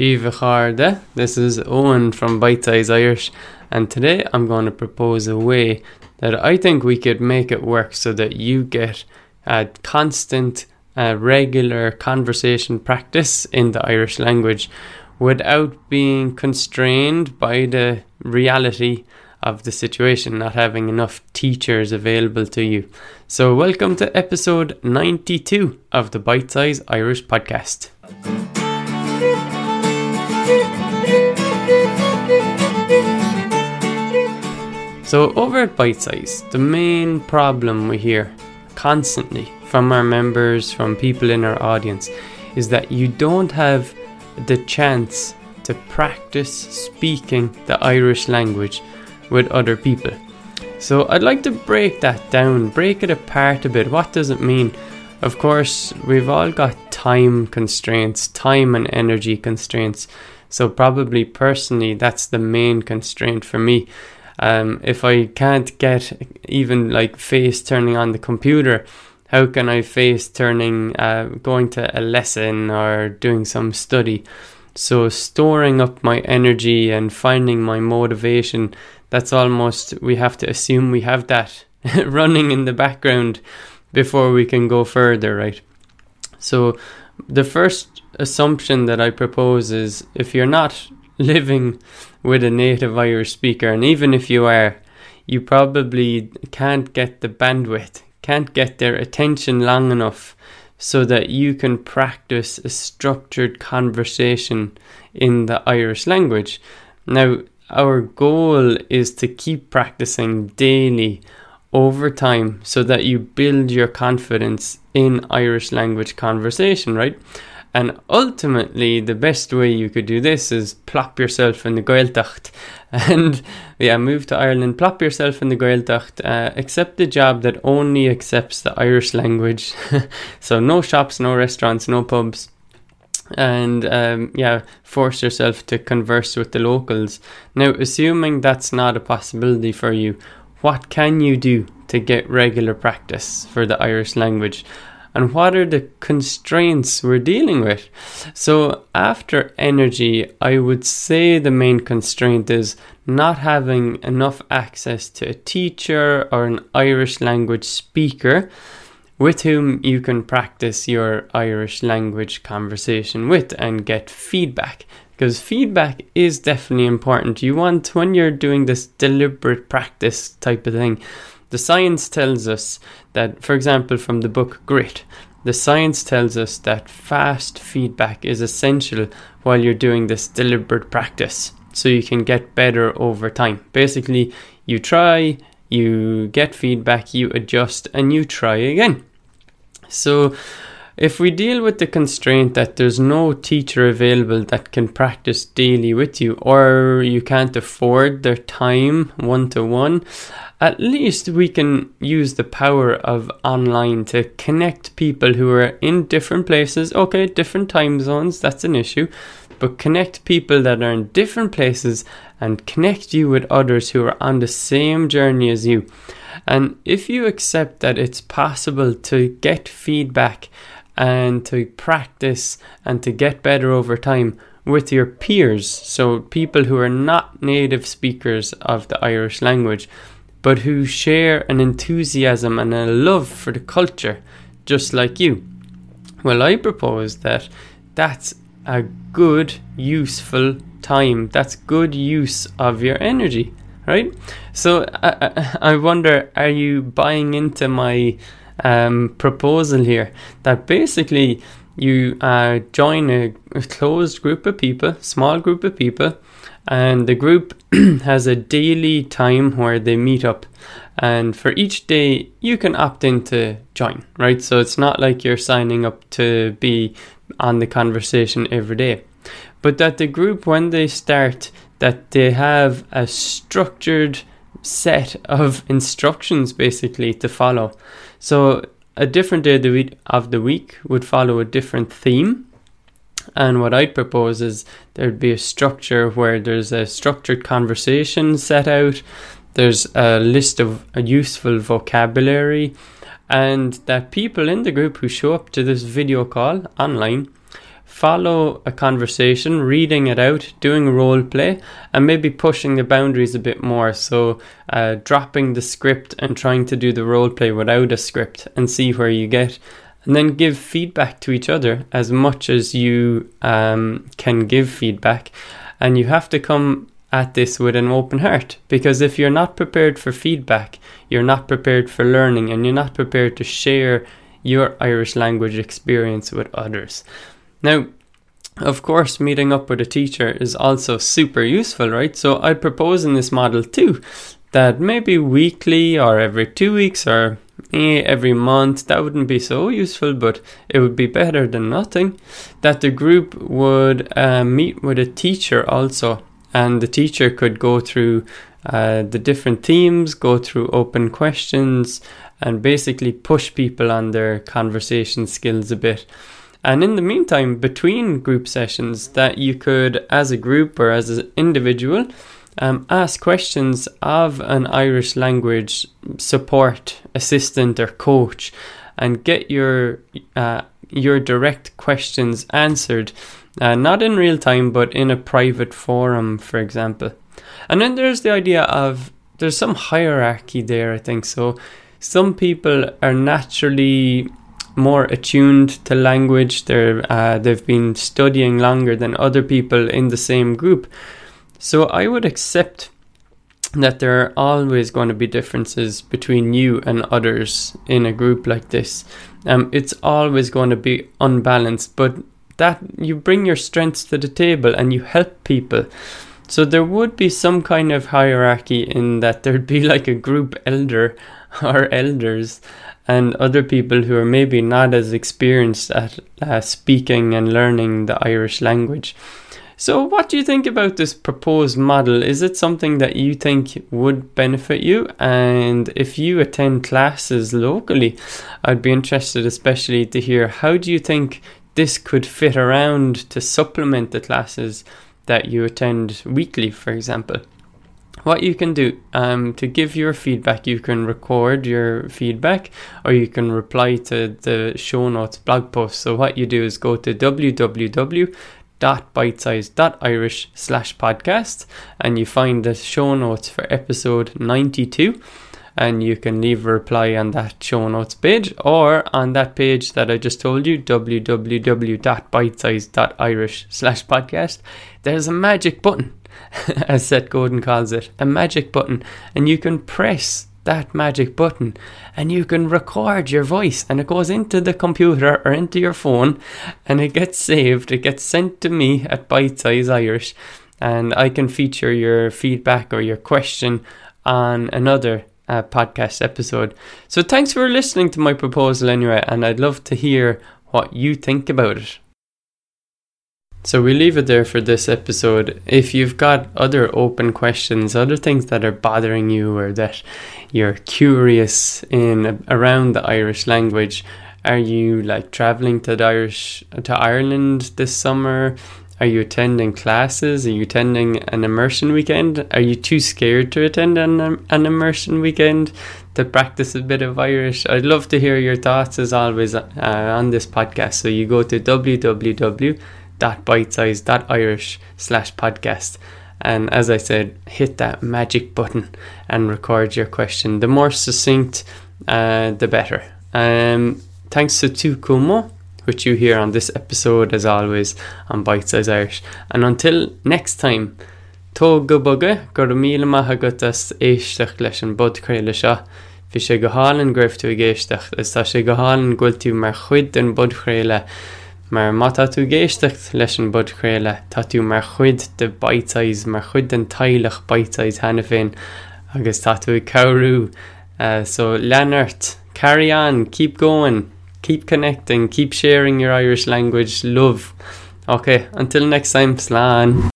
This is Owen from Bite Size Irish, and today I'm going to propose a way that I think we could make it work so that you get a constant, uh, regular conversation practice in the Irish language without being constrained by the reality of the situation, not having enough teachers available to you. So, welcome to episode 92 of the Bite Size Irish podcast. So, over at Bite Size, the main problem we hear constantly from our members, from people in our audience, is that you don't have the chance to practice speaking the Irish language with other people. So I'd like to break that down, break it apart a bit. What does it mean? Of course, we've all got time constraints, time and energy constraints. So, probably personally, that's the main constraint for me. Um, if I can't get even like face turning on the computer, how can I face turning, uh, going to a lesson or doing some study? So, storing up my energy and finding my motivation that's almost we have to assume we have that running in the background before we can go further, right? So the first assumption that I propose is if you're not living with a native Irish speaker, and even if you are, you probably can't get the bandwidth, can't get their attention long enough so that you can practice a structured conversation in the Irish language. Now, our goal is to keep practicing daily over time so that you build your confidence in Irish language conversation, right? And ultimately, the best way you could do this is plop yourself in the Gaeltacht. And yeah, move to Ireland, plop yourself in the Gaeltacht, uh, accept a job that only accepts the Irish language. so, no shops, no restaurants, no pubs and um, yeah, force yourself to converse with the locals. Now, assuming that's not a possibility for you, what can you do to get regular practice for the Irish language? And what are the constraints we're dealing with? So, after energy, I would say the main constraint is not having enough access to a teacher or an Irish language speaker with whom you can practice your Irish language conversation with and get feedback. Because feedback is definitely important. You want, when you're doing this deliberate practice type of thing, the science tells us that, for example, from the book Grit, the science tells us that fast feedback is essential while you're doing this deliberate practice so you can get better over time. Basically, you try, you get feedback, you adjust, and you try again. So, if we deal with the constraint that there's no teacher available that can practice daily with you, or you can't afford their time one to one, at least we can use the power of online to connect people who are in different places. Okay, different time zones, that's an issue, but connect people that are in different places and connect you with others who are on the same journey as you. And if you accept that it's possible to get feedback and to practice and to get better over time with your peers, so people who are not native speakers of the Irish language, but who share an enthusiasm and a love for the culture just like you. Well, I propose that that's a good, useful time. That's good use of your energy right? So I, uh, uh, I wonder, are you buying into my um, proposal here that basically you uh, join a, a closed group of people, small group of people, and the group has a daily time where they meet up. And for each day you can opt in to join right? So it's not like you're signing up to be on the conversation every day. But that the group when they start that they have a structured set of instructions basically to follow. So a different day of the week would follow a different theme. And what I'd propose is there'd be a structure where there's a structured conversation set out, there's a list of a useful vocabulary, and that people in the group who show up to this video call online follow a conversation, reading it out, doing role play, and maybe pushing the boundaries a bit more. So, uh, dropping the script and trying to do the role play without a script and see where you get. And then give feedback to each other as much as you um, can give feedback. And you have to come at this with an open heart because if you're not prepared for feedback, you're not prepared for learning, and you're not prepared to share your Irish language experience with others. Now, of course, meeting up with a teacher is also super useful, right? So I propose in this model too that maybe weekly or every two weeks or eh, every month, that wouldn't be so useful, but it would be better than nothing. That the group would uh, meet with a teacher also, and the teacher could go through uh, the different themes, go through open questions, and basically push people on their conversation skills a bit. And in the meantime, between group sessions, that you could, as a group or as an individual, um, ask questions of an Irish language support assistant or coach, and get your uh, your direct questions answered, uh, not in real time, but in a private forum, for example. And then there's the idea of there's some hierarchy there, I think. So some people are naturally more attuned to language. They're uh, they've been studying longer than other people in the same group. So I would accept that there are always going to be differences between you and others in a group like this. Um, it's always going to be unbalanced, but that you bring your strengths to the table and you help people. So there would be some kind of hierarchy in that there'd be like a group elder or elders and other people who are maybe not as experienced at uh, speaking and learning the Irish language. So, what do you think about this proposed model? Is it something that you think would benefit you? And if you attend classes locally, I'd be interested, especially to hear how do you think this could fit around to supplement the classes that you attend weekly, for example? what you can do um, to give your feedback, you can record your feedback or you can reply to the show notes blog post. So, what you do is go to www.bitesize.irish slash podcast and you find the show notes for episode 92 and you can leave a reply on that show notes page or on that page that I just told you www.bitesize.irish slash podcast. There's a magic button as Seth Godin calls it, a magic button, and you can press that magic button and you can record your voice. And it goes into the computer or into your phone and it gets saved. It gets sent to me at bite size irish. And i can feature your feedback or your question on another uh, podcast episode so thanks for listening to my proposal anyway and i'd love to hear what you think about it so we leave it there for this episode. If you've got other open questions, other things that are bothering you or that you're curious in around the Irish language, are you like traveling to Irish to Ireland this summer? Are you attending classes? Are you attending an immersion weekend? Are you too scared to attend an, an immersion weekend to practice a bit of Irish? I'd love to hear your thoughts as always uh, on this podcast. So you go to www bitesize.irish slash podcast. And as I said, hit that magic button and record your question. The more succinct, uh, the better. Um, thanks to Tu Kumo, which you here on this episode as always on Bite Size Irish. And until next time, tó go buge gur míle maithagutas éisteach leis an budcréile seo, Bhí sé go hálan greibh géisteach, is tá sé go hálan ghfuil mar chuid an budcréile mar mata tú géistecht leis an budcréile tá tú mar chuid de baitáis mar chud den tailech baitáis hena féin agus tá tú ceú uh, so Leonard carry on keep going keep connecting keep sharing your Irish language. Love. Okay until next time slán